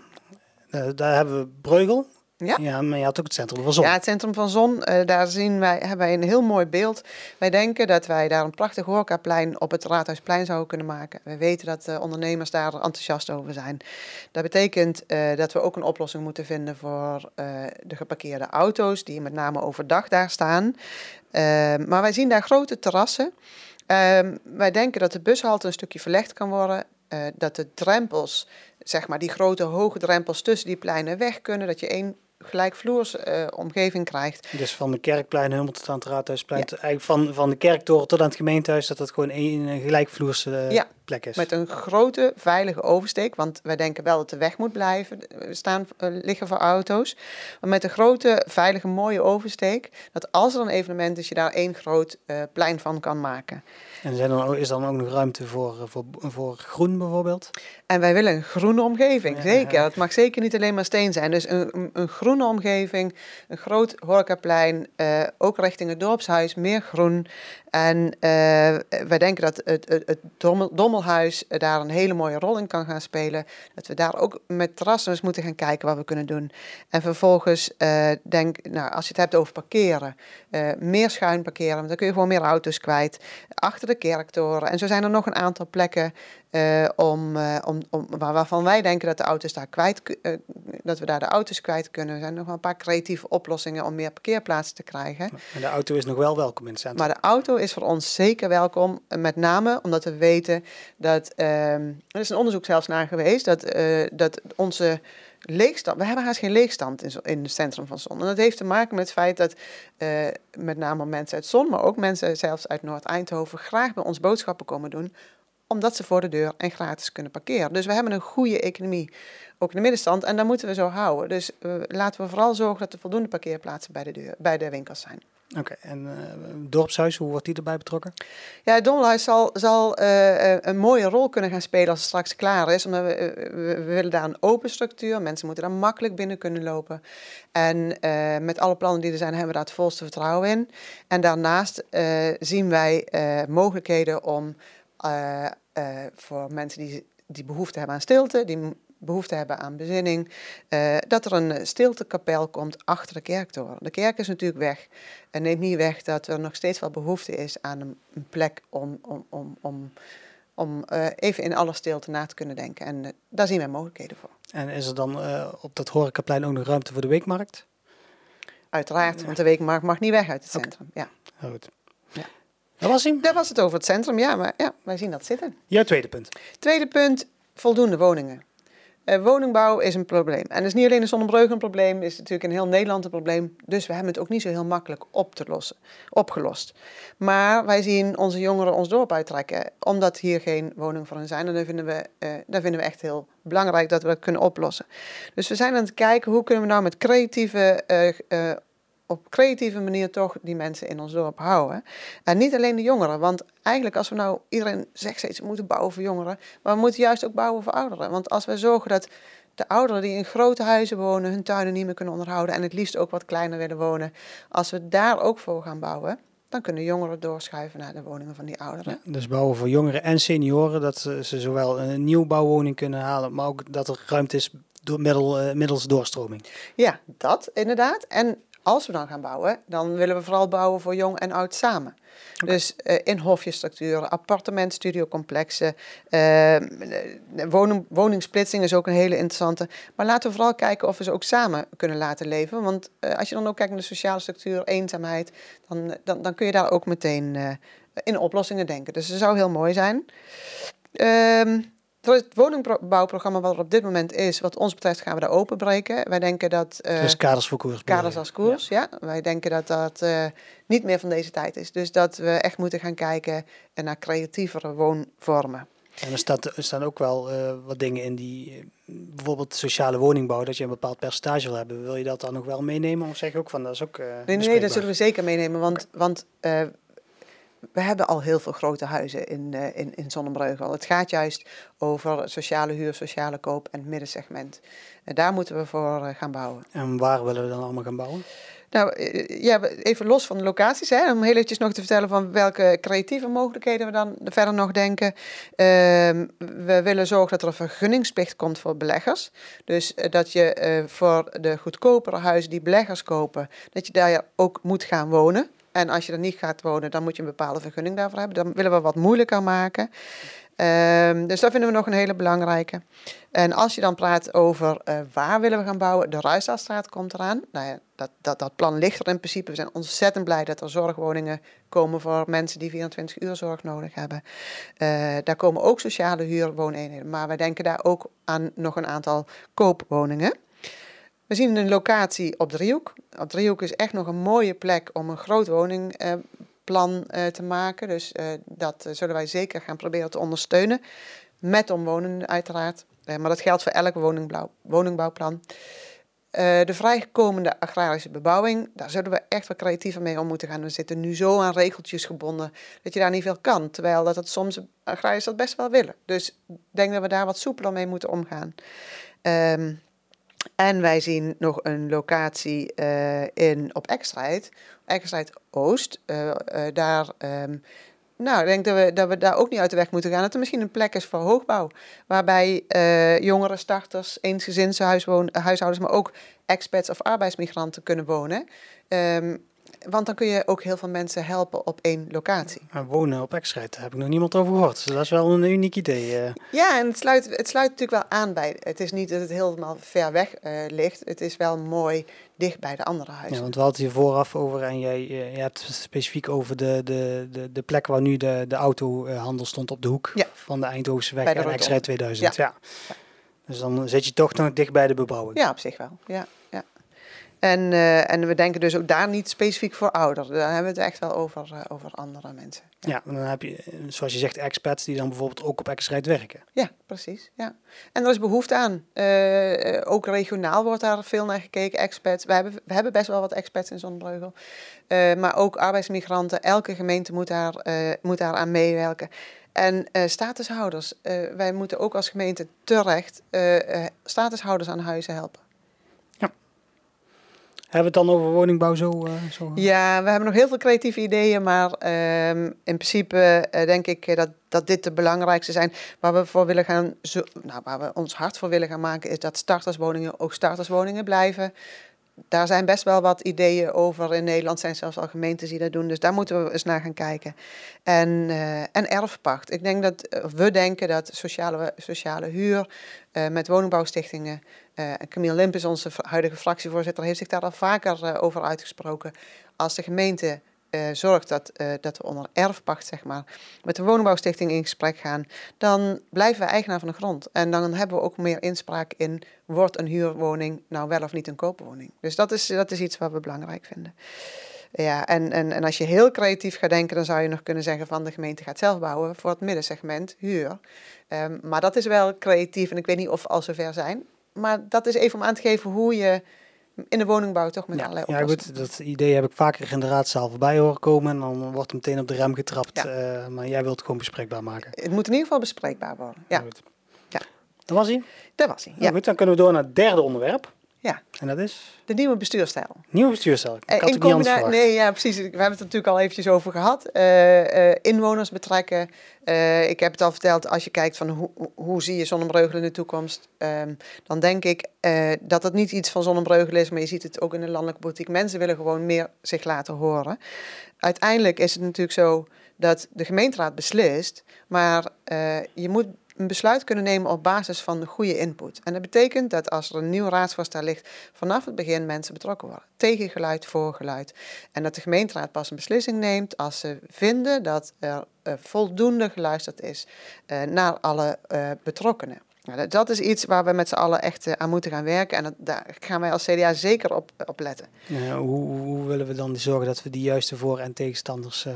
Uh, daar hebben we Breugel. Ja. ja, maar je had ook het Centrum van Zon. Ja, het Centrum van Zon, uh, daar zien wij, hebben wij een heel mooi beeld. Wij denken dat wij daar een prachtig horecaplein op het Raadhuisplein zouden kunnen maken. We weten dat de ondernemers daar enthousiast over zijn. Dat betekent uh, dat we ook een oplossing moeten vinden voor uh, de geparkeerde auto's, die met name overdag daar staan. maar wij zien daar grote terrassen. Um, wij denken dat de bushalte een stukje verlegd kan worden. Dat de drempels, zeg maar die grote hoge drempels tussen die pleinen weg kunnen. Dat je één gelijkvloers uh, omgeving krijgt. Dus van de kerkplein helemaal tot aan het raadhuisplein. Ja. Eigenlijk van, van de kerktoren tot aan het gemeentehuis. Dat dat gewoon één gelijkvloerse uh, ja. plek is. Met een grote veilige oversteek. Want wij denken wel dat de weg moet blijven staan, uh, liggen voor auto's. Maar met een grote veilige mooie oversteek. Dat als er een evenement is je daar één groot plein van kan maken. En zijn dan, is dan ook nog ruimte voor, voor, voor groen bijvoorbeeld? En wij willen een groene omgeving, zeker. Het mag zeker niet alleen maar steen zijn. Dus een, een groen groene omgeving, een groot horecaplein, uh, ook richting het dorpshuis, meer groen. En uh, wij denken dat het, het, het Dommelhuis daar een hele mooie rol in kan gaan spelen. Dat we daar ook met terrassen eens moeten gaan kijken wat we kunnen doen. En vervolgens uh, denk, nou, als je het hebt over parkeren, meer schuin parkeren, want dan kun je gewoon meer auto's kwijt. Achter de kerktoren. En zo zijn er nog een aantal plekken om, uh, om, om, waarvan wij denken dat, de auto's daar kwijt, uh, dat we daar de auto's kwijt kunnen. Er zijn nog wel een paar creatieve oplossingen om meer parkeerplaatsen te krijgen. En de auto is nog wel welkom in het centrum. Maar de auto is voor ons zeker welkom. Met name omdat we weten dat. Ehm, er is een onderzoek zelfs naar geweest dat, dat onze leegstand. We hebben haast geen leegstand in, in het centrum van Zon. En dat heeft te maken met het feit dat met name mensen uit Zon, maar ook mensen zelfs uit Noord-Eindhoven graag bij ons boodschappen komen doen omdat ze voor de deur en gratis kunnen parkeren. Dus we hebben een goede economie, ook in de middenstand, en dat moeten we zo houden. Dus uh, laten we vooral zorgen dat er voldoende parkeerplaatsen bij de, deur, bij de winkels zijn. Oké, en uh, dorpshuis, hoe wordt die erbij betrokken? Ja, het dorpshuis zal, zal uh, een mooie rol kunnen gaan spelen als het straks klaar is. Omdat we, we, we, willen daar een open structuur, mensen moeten daar makkelijk binnen kunnen lopen. En met alle plannen die er zijn, hebben we daar het volste vertrouwen in. En daarnaast zien wij mogelijkheden om uh, uh, voor mensen die, die behoefte hebben aan stilte, die behoefte hebben aan bezinning, uh, dat er een stiltekapel komt achter de kerktoren. De kerk is natuurlijk weg. En neemt niet weg dat er nog steeds wel behoefte is aan een, een plek om, om, om, om, om even in alle stilte na te kunnen denken. En daar zien wij mogelijkheden voor. En is er dan op dat horecaplein ook nog ruimte voor de weekmarkt? Uiteraard, want de weekmarkt mag niet weg uit het centrum. Ja. Goed. Dat was hij? Dat was het over het centrum, ja. Maar ja, wij zien dat zitten. Jouw tweede punt? Tweede punt, voldoende woningen. Uh, woningbouw is een probleem. En het is niet alleen in Zonnebreugel een probleem, het is natuurlijk in heel Nederland een probleem. Dus we hebben het ook niet zo heel makkelijk op te lossen, opgelost. Maar wij zien onze jongeren ons dorp uittrekken, omdat hier geen woningen voor hen zijn. En dat vinden, we, uh, dat vinden we echt heel belangrijk dat we dat kunnen oplossen. Dus we zijn aan het kijken hoe kunnen we nou met creatieve uh, op creatieve manier toch die mensen in ons dorp houden. En niet alleen de jongeren, want eigenlijk als we nou, iedereen zegt steeds, we moeten bouwen voor jongeren, maar we moeten juist ook bouwen voor ouderen. Want als we zorgen dat de ouderen die in grote huizen wonen, hun tuinen niet meer kunnen onderhouden en het liefst ook wat kleiner willen wonen, als we daar ook voor gaan bouwen, dan kunnen jongeren doorschuiven naar de woningen van die ouderen. Ja, dus bouwen voor jongeren en senioren, dat ze, zowel een nieuwbouwwoning kunnen halen, maar ook dat er ruimte is door middel, uh, middels doorstroming. Ja, dat inderdaad. En als we dan gaan bouwen, dan willen we vooral bouwen voor jong en oud samen. Dus uh, in hofjestructuren, appartementstudiocomplexen, uh, woning, woningsplitsing is ook een hele interessante. Maar laten we vooral kijken of we ze ook samen kunnen laten leven. Want uh, als je dan ook kijkt naar de sociale structuur, eenzaamheid, dan, dan, dan kun je daar ook meteen in oplossingen denken. Dus dat zou heel mooi zijn. Ehm, het woningbouwprogramma wat er op dit moment is, wat ons betreft, gaan we daar openbreken. Wij denken dat... Uh, dus kaders voor koers. Kaders als koers, ja. Wij denken dat dat uh, niet meer van deze tijd is. Dus dat we echt moeten gaan kijken naar creatievere woonvormen. En er, staat, er staan ook wel uh, wat dingen in die, bijvoorbeeld sociale woningbouw, dat je een bepaald percentage wil hebben. Wil je dat dan nog wel meenemen of zeg je ook van dat is ook. nee, nee, dat zullen we zeker meenemen, want, want we hebben al heel veel grote huizen in, uh, in, in Zonnebreugel. Het gaat juist over sociale huur, sociale koop en het middensegment. En daar moeten we voor uh, gaan bouwen. En waar willen we dan allemaal gaan bouwen? Nou, eh, ja, even los van de locaties, hè, om heel eventjes nog te vertellen van welke creatieve mogelijkheden we dan verder nog denken. Uh, we willen zorgen dat er een vergunningsplicht komt voor beleggers. Dus dat je voor de goedkopere huizen die beleggers kopen, dat je daar ook moet gaan wonen. En als je er niet gaat wonen, dan moet je een bepaalde vergunning daarvoor hebben. Dan willen we wat moeilijker maken. Um, dus dat vinden we nog een hele belangrijke. En als je dan praat over uh, waar willen we gaan bouwen, de Ruisdaalstraat komt eraan. Nou ja, dat, dat, dat plan ligt er in principe. We zijn ontzettend blij dat er zorgwoningen komen voor mensen die 24 uur zorg nodig hebben. Uh, daar komen ook sociale huurwooneenheden, maar wij denken daar ook aan nog een aantal koopwoningen. We zien een locatie op Driehoek. Op Driehoek is echt nog een mooie plek om een groot woningplan uh, te maken. Dus uh, dat uh, zullen wij zeker gaan proberen te ondersteunen. Met omwonenden uiteraard. maar dat geldt voor elk woningbouwplan. de vrijkomende agrarische bebouwing, daar zullen we echt wat creatiever mee om moeten gaan. We zitten nu zo aan regeltjes gebonden dat je daar niet veel kan. Terwijl dat het soms agrariërs dat best wel willen. Dus ik denk dat we daar wat soepeler mee moeten omgaan. Um, En wij zien nog een locatie uh, in, op Ekstrijd, Ekstrijd Oost. Uh, daar, um, nou, ik denk dat we, dat we daar ook niet uit de weg moeten gaan. Dat er misschien een plek is voor hoogbouw. Waarbij jongere starters, eensgezinshuishoudens, maar ook expats of arbeidsmigranten kunnen wonen. Um, want dan kun je ook heel veel mensen helpen op één locatie. Maar wonen op Exrijd, daar heb ik nog niemand over gehoord. Dus dat is wel een uniek idee. Uh. Ja, en het sluit, het sluit natuurlijk wel aan bij. Het is niet dat het helemaal ver weg uh, ligt. Het is wel mooi dicht bij de andere huizen. Ja, want we hadden hier vooraf over en jij, eh, je hebt specifiek over de, de, de, de plek waar nu de, de autohandel stond op de hoek ja. van de Eindhovense weg en Exrijd 2000. Ja. ja. Dus dan zit je toch nog dicht bij de bebouwing. Ja, op zich wel. Ja. En, uh, en we denken dus ook daar niet specifiek voor ouderen. Daar hebben we het echt wel over, uh, over andere mensen. Ja. ja, dan heb je, zoals je zegt, expats die dan bijvoorbeeld ook op Exrite werken. Ja, precies. Ja. En er is behoefte aan. Uh, ook regionaal wordt daar veel naar gekeken, expats. We hebben, we hebben best wel wat expats in Zonnebreugel. maar ook arbeidsmigranten. Elke gemeente moet daar, moet daar aan meewerken. En statushouders. wij moeten ook als gemeente terecht statushouders aan huizen helpen. Hebben we het dan over woningbouw zo? Uh, zo? Ja, we hebben nog heel veel creatieve ideeën, maar um, in principe uh, denk ik dat, dat dit de belangrijkste zijn. Waar we voor willen gaan, zo, nou, waar we ons hart voor willen gaan maken, is dat starterswoningen ook starterswoningen blijven. Daar zijn best wel wat ideeën over. In Nederland zijn zelfs al gemeentes die dat doen. Dus daar moeten we eens naar gaan kijken. En, uh, en erfpacht. Ik denk dat, we denken dat sociale, sociale huur met woningbouwstichtingen Camille Limp is onze huidige fractievoorzitter, heeft zich daar al vaker over uitgesproken. Als de gemeente uh, zorgt dat, dat we onder erfpacht, zeg maar, met de woningbouwstichting in gesprek gaan, dan blijven we eigenaar van de grond. En dan hebben we ook meer inspraak in, wordt een huurwoning nou wel of niet een koopwoning? Dus dat is, dat is iets wat we belangrijk vinden. Ja, en, en, en als je heel creatief gaat denken, dan zou je nog kunnen zeggen van de gemeente gaat zelf bouwen voor het middensegment, huur. Um, maar dat is wel creatief en ik weet niet of we al zover zijn maar dat is even om aan te geven hoe je in de woningbouw toch met ja, allerlei Ja, goed, dat idee heb ik vaker in de raadzaal voorbij horen komen. En dan wordt er meteen op de rem getrapt. Uh, maar jij wilt het gewoon bespreekbaar maken. Het moet in ieder geval bespreekbaar worden. Ja. Goed. ja. Dat was hij? Dat was hij, ja. goed, dan kunnen we door naar het derde onderwerp. Ja. En dat is? De nieuwe bestuurstijl. Nieuwe bestuurstijl. Ik had in combinatie, Nee, ja, precies. We hebben het er natuurlijk al eventjes over gehad. Uh, uh, inwoners betrekken. Uh, ik heb het al verteld, als je kijkt van hoe, hoe zie je Zonnebreugel in de toekomst, um, dan denk ik dat het niet iets van Zonnebreugel is, maar je ziet het ook in de landelijke politiek. Mensen willen gewoon meer zich laten horen. Uiteindelijk is het natuurlijk zo dat de gemeenteraad beslist, maar je moet een besluit kunnen nemen op basis van goede input. En dat betekent dat als er een nieuw raadsvoorstel ligt, vanaf het begin mensen betrokken worden. Tegen geluid, voor geluid. En dat de gemeenteraad pas een beslissing neemt als ze vinden dat er uh, voldoende geluisterd is uh, naar alle uh, betrokkenen. Dat is iets waar we met z'n allen echt aan moeten gaan werken. En daar gaan wij als CDA zeker op, op letten. Ja, hoe, hoe, willen we dan zorgen dat we die juiste voor- en tegenstanders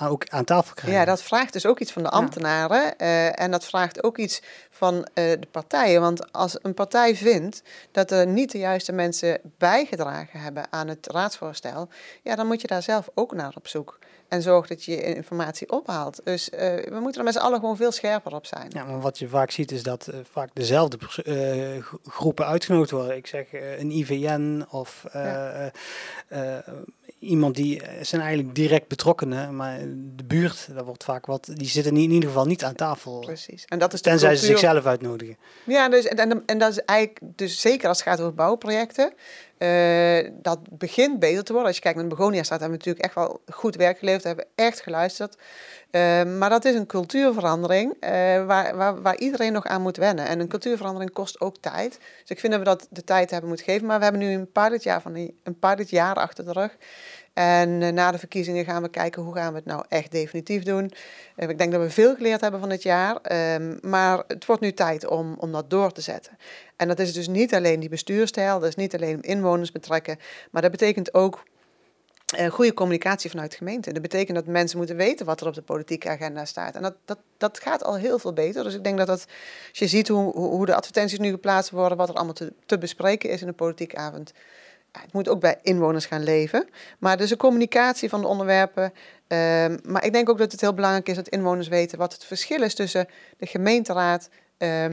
ook aan tafel krijgen. Ja, dat vraagt dus ook iets van de ambtenaren. Uh, en dat vraagt ook iets van uh, de partijen. Want als een partij vindt dat er niet de juiste mensen bijgedragen hebben aan het raadsvoorstel, ja, dan moet je daar zelf ook naar op zoek. En zorg dat je je informatie ophaalt. Dus uh, we moeten er met z'n allen gewoon veel scherper op zijn. Ja, maar wat je vaak ziet is dat vaak dezelfde groepen uitgenodigd worden. Ik zeg een IVN of ja iemand die eh, zijn eigenlijk direct betrokkenen, maar de buurt, daar wordt vaak wat, die zitten in ieder geval niet aan tafel. Precies. En dat is Tenzij ze zichzelf uitnodigen. Ja, dus, en, en, en dat is eigenlijk, dus zeker als het gaat over bouwprojecten, uh, dat begint beter te worden. Als je kijkt naar de Begoniastraat, hebben we natuurlijk echt wel goed werk geleverd, hebben echt geluisterd. Uh, maar dat is een cultuurverandering uh, waar, waar, waar, iedereen nog aan moet wennen. En een cultuurverandering kost ook tijd. Dus ik vind dat we dat de tijd hebben moeten geven. Maar we hebben nu een paar jaar, van die, een paar dit jaar achter de rug. En uh, na de verkiezingen gaan we kijken hoe gaan we het nou echt definitief doen. ik denk dat we veel geleerd hebben van het jaar. Ehm, maar het wordt nu tijd om, om dat door te zetten. En dat is dus niet alleen die bestuurstijl, dat is niet alleen inwoners betrekken. Maar dat betekent ook uh, goede communicatie vanuit de gemeente. Dat betekent dat mensen moeten weten wat er op de politieke agenda staat. En dat, dat, dat gaat al heel veel beter. Dus ik denk dat, dat als je ziet hoe, hoe de advertenties nu geplaatst worden, wat er allemaal te, te bespreken is in een politieke avond. Het moet ook bij inwoners gaan leven. Maar dus een communicatie van de onderwerpen. Uh, maar ik denk ook dat het heel belangrijk is dat inwoners weten wat het verschil is tussen de gemeenteraad. Uh,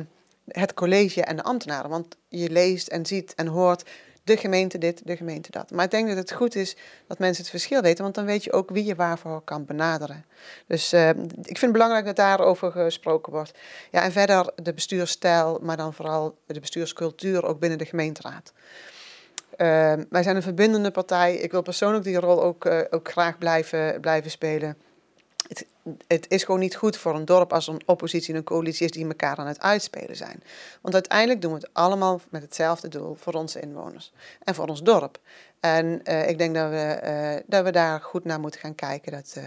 het college en de ambtenaren. Want je leest en ziet en hoort de gemeente dit, de gemeente dat. Maar ik denk dat het goed is dat mensen het verschil weten, want dan weet je ook wie je waarvoor kan benaderen. Dus uh, ik vind het belangrijk dat daarover gesproken wordt. Ja, en verder de bestuursstijl, maar dan vooral de bestuurscultuur ook binnen de gemeenteraad. Uh, wij zijn een verbindende partij. Ik wil persoonlijk die rol ook, uh, ook graag blijven, blijven spelen het, het, is gewoon niet goed voor een dorp als een oppositie en een coalitie is die elkaar aan het uitspelen zijn. Want uiteindelijk doen we het allemaal met hetzelfde doel voor onze inwoners en voor ons dorp. En uh, ik denk dat we, uh, dat we daar goed naar moeten gaan kijken. Dat,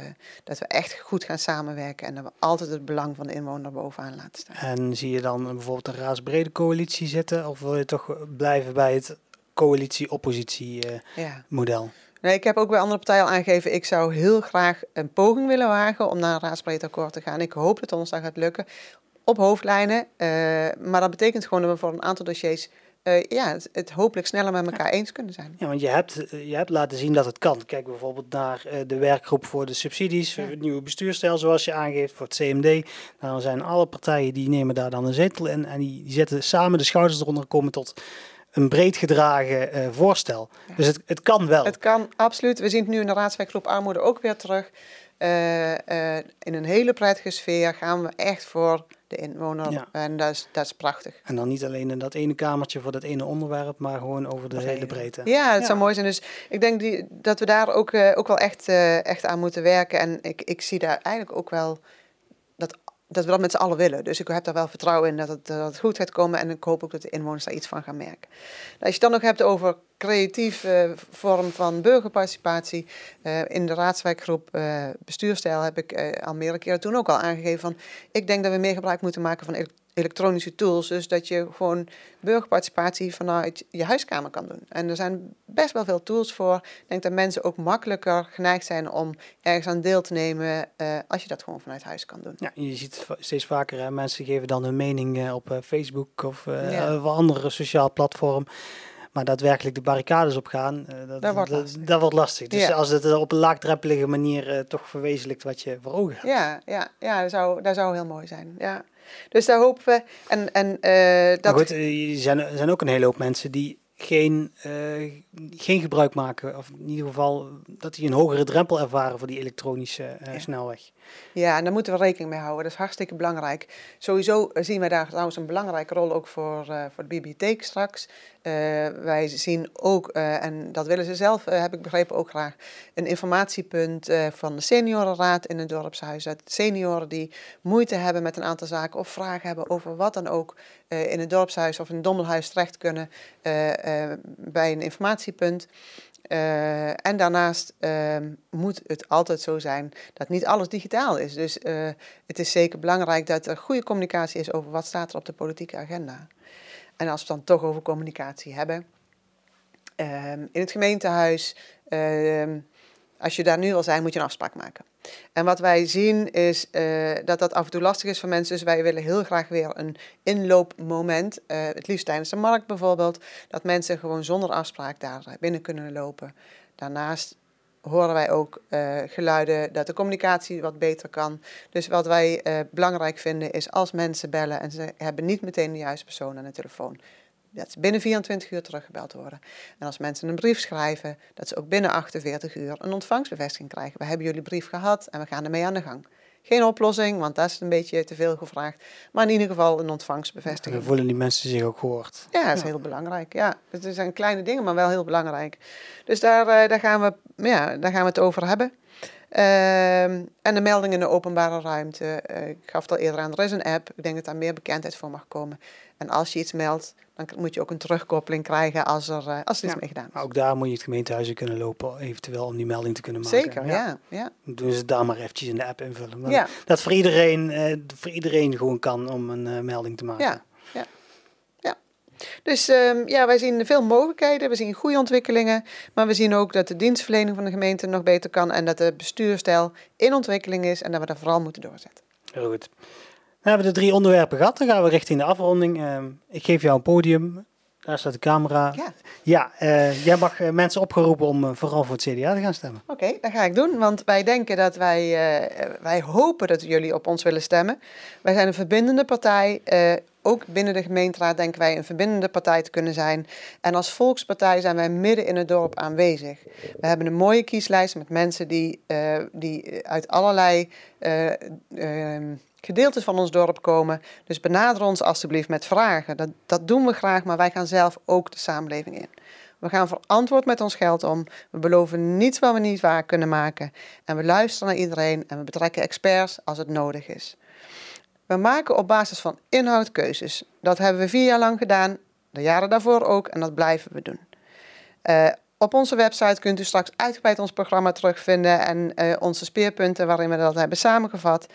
dat we echt goed gaan samenwerken en dat we altijd het belang van de inwoner bovenaan laten staan. En zie je dan bijvoorbeeld een raadsbrede coalitie zitten? Of wil je toch blijven bij het coalitie-oppositie ja. model? Nee, ik heb ook bij andere partijen al aangegeven, ik zou heel graag een poging willen wagen om naar een raadsbreed akkoord te gaan. Ik hoop dat ons dat gaat lukken op hoofdlijnen. Uh, maar dat betekent gewoon dat we voor een aantal dossiers uh, ja, het, het, hopelijk sneller met elkaar eens kunnen zijn. Ja, want je hebt, je hebt laten zien dat het kan. Kijk bijvoorbeeld naar uh, de werkgroep voor de subsidies, ja. het nieuwe bestuurstijl zoals je aangeeft, voor het CMD. Dan zijn alle partijen die nemen daar dan een zetel in en die, die zetten samen de schouders eronder komen tot een breed gedragen uh, voorstel. Dus het, het kan wel. Het kan, absoluut. We zien het nu in de raadswerkgroep Armoede ook weer terug. Uh, uh, in een hele prettige sfeer gaan we echt voor de inwoner. Ja. En dat is, dat is prachtig. En dan niet alleen in dat ene kamertje voor dat ene onderwerp, maar gewoon over de hele breedte. Ja, het ja. zou mooi zijn. Dus ik denk die, dat we daar ook, ook wel echt, echt aan moeten werken. En ik, ik zie daar eigenlijk ook wel dat dat we dat met z'n allen willen. Dus ik heb daar wel vertrouwen in dat het, dat het goed gaat komen. En ik hoop ook dat de inwoners daar iets van gaan merken. Nou, als je het dan nog hebt over creatieve uh, vorm van burgerparticipatie. Uh, in de raadswijkgroep uh, bestuurstijl heb ik al meerdere keren toen ook al aangegeven van... ik denk dat we meer gebruik moeten maken van elektronische tools. Dus dat je gewoon burgerparticipatie vanuit je huiskamer kan doen. En er zijn best wel veel tools voor. Ik denk dat mensen ook makkelijker geneigd zijn om ergens aan deel te nemen uh, als je dat gewoon vanuit huis kan doen. Ja, je ziet steeds vaker, hè, mensen geven dan hun mening uh, op uh, Facebook of ja. andere sociaal platform. Maar daadwerkelijk de barricades op gaan, dat, dat, wordt dat, dat, wordt lastig. Dus ja. als het op een laagdrempelige manier toch verwezenlijkt wat je voor ogen hebt. Ja, ja, ja dat, zou, dat zou heel mooi zijn. Ja. Dus daar hopen we. En, en, uh, dat... Maar goed, er zijn, er zijn ook een hele hoop mensen die geen, uh, geen gebruik maken, of in ieder geval dat die een hogere drempel ervaren voor die elektronische uh, ja. snelweg. Ja, en daar moeten we rekening mee houden. Dat is hartstikke belangrijk. Sowieso zien wij daar trouwens een belangrijke rol ook voor, uh, voor de bibliotheek straks. wij zien ook, en dat willen ze zelf, heb ik begrepen, ook graag, een informatiepunt van de seniorenraad in het dorpshuis. Dat senioren die moeite hebben met een aantal zaken of vragen hebben over wat dan ook in het dorpshuis of in het dommelhuis terecht kunnen bij een informatiepunt. Uh, en daarnaast uh, moet het altijd zo zijn dat niet alles digitaal is. Dus uh, het is zeker belangrijk dat er goede communicatie is over wat staat er op de politieke agenda. En als we het dan toch over communicatie hebben. Ehm, in het gemeentehuis, ehm, als je daar nu wil zijn, moet je een afspraak maken. En wat wij zien is uh, dat dat af en toe lastig is voor mensen. Dus wij willen heel graag weer een inloopmoment. Uh, het liefst tijdens de markt bijvoorbeeld. Dat mensen gewoon zonder afspraak daar binnen kunnen lopen. Daarnaast horen wij ook geluiden dat de communicatie wat beter kan. Dus wat wij belangrijk vinden is als mensen bellen en ze hebben niet meteen de juiste persoon aan de telefoon dat ze binnen 24 uur teruggebeld worden. En als mensen een brief schrijven, dat ze ook binnen 48 uur een ontvangstbevestiging krijgen. We hebben jullie brief gehad en we gaan ermee aan de gang. Geen oplossing, want dat is een beetje te veel gevraagd. Maar in ieder geval een ontvangstbevestiging. Dan voelen die mensen zich ook gehoord. Ja, dat is ja. heel belangrijk. Ja, het zijn kleine dingen, maar wel heel belangrijk. Dus daar, uh, daar, gaan, we, ja, daar gaan we het over hebben. Uh, en de melding in de openbare ruimte. Uh, ik gaf het al eerder aan, er is een app. Ik denk dat daar meer bekendheid voor mag komen. En als je iets meldt, dan moet je ook een terugkoppeling krijgen als er, uh, als er ja, iets mee gedaan is. Maar ook daar moet je het gemeentehuis kunnen lopen, eventueel om die melding te kunnen maken. Zeker, ja. ja. Doen ze daar maar eventjes in de app invullen. Ja. Dat voor iedereen, uh, voor iedereen gewoon kan om een uh, melding te maken. Ja. Dus um, ja, wij zien veel mogelijkheden, we zien goede ontwikkelingen, maar we zien ook dat de dienstverlening van de gemeente nog beter kan en dat de bestuurstijl in ontwikkeling is en dat we daar vooral moeten doorzetten. Heel goed. We hebben de drie onderwerpen gehad. Dan gaan we richting de afronding. Uh, ik geef jou een podium. Daar staat de camera. Ja, ja uh, jij mag uh, mensen opgeroepen om uh, vooral voor het CDA te gaan stemmen. Oké, okay, dat ga ik doen. Want wij denken dat wij, wij hopen dat jullie op ons willen stemmen. Wij zijn een verbindende partij ook binnen de gemeenteraad denken wij een verbindende partij te kunnen zijn. En als volkspartij zijn wij midden in het dorp aanwezig. We hebben een mooie kieslijst met mensen die, uh, die uit allerlei uh, uh, gedeeltes van ons dorp komen. Dus benader ons alstublieft met vragen. Dat, dat doen we graag, maar wij gaan zelf ook de samenleving in. We gaan verantwoord met ons geld om. We beloven niets wat we niet waar kunnen maken. En we luisteren naar iedereen en we betrekken experts als het nodig is. We maken op basis van inhoud keuzes. Dat hebben we vier jaar lang gedaan, de jaren daarvoor ook, en dat blijven we doen. Uh, op onze website kunt u straks uitgebreid ons programma terugvinden en uh, onze speerpunten waarin we dat hebben samengevat.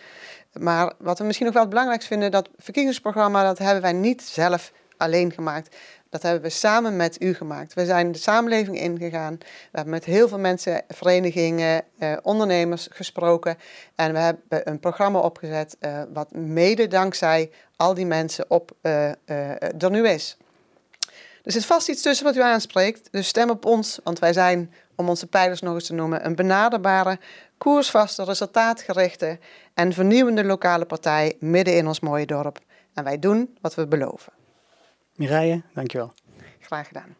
Maar wat we misschien nog wel het belangrijkst vinden, dat verkiezingsprogramma, dat hebben wij niet zelf alleen gemaakt. Dat hebben we samen met u gemaakt. We zijn de samenleving ingegaan. We hebben met heel veel mensen, verenigingen, eh, ondernemers gesproken. En we hebben een programma opgezet eh, wat mede dankzij al die mensen op uh, er nu is. Er zit vast iets tussen wat u aanspreekt. Dus stem op ons, want wij zijn, om onze pijlers nog eens te noemen, een benaderbare, koersvaste, resultaatgerichte en vernieuwende lokale partij midden in ons mooie dorp. En wij doen wat we beloven. Mireille, dankjewel. Graag gedaan.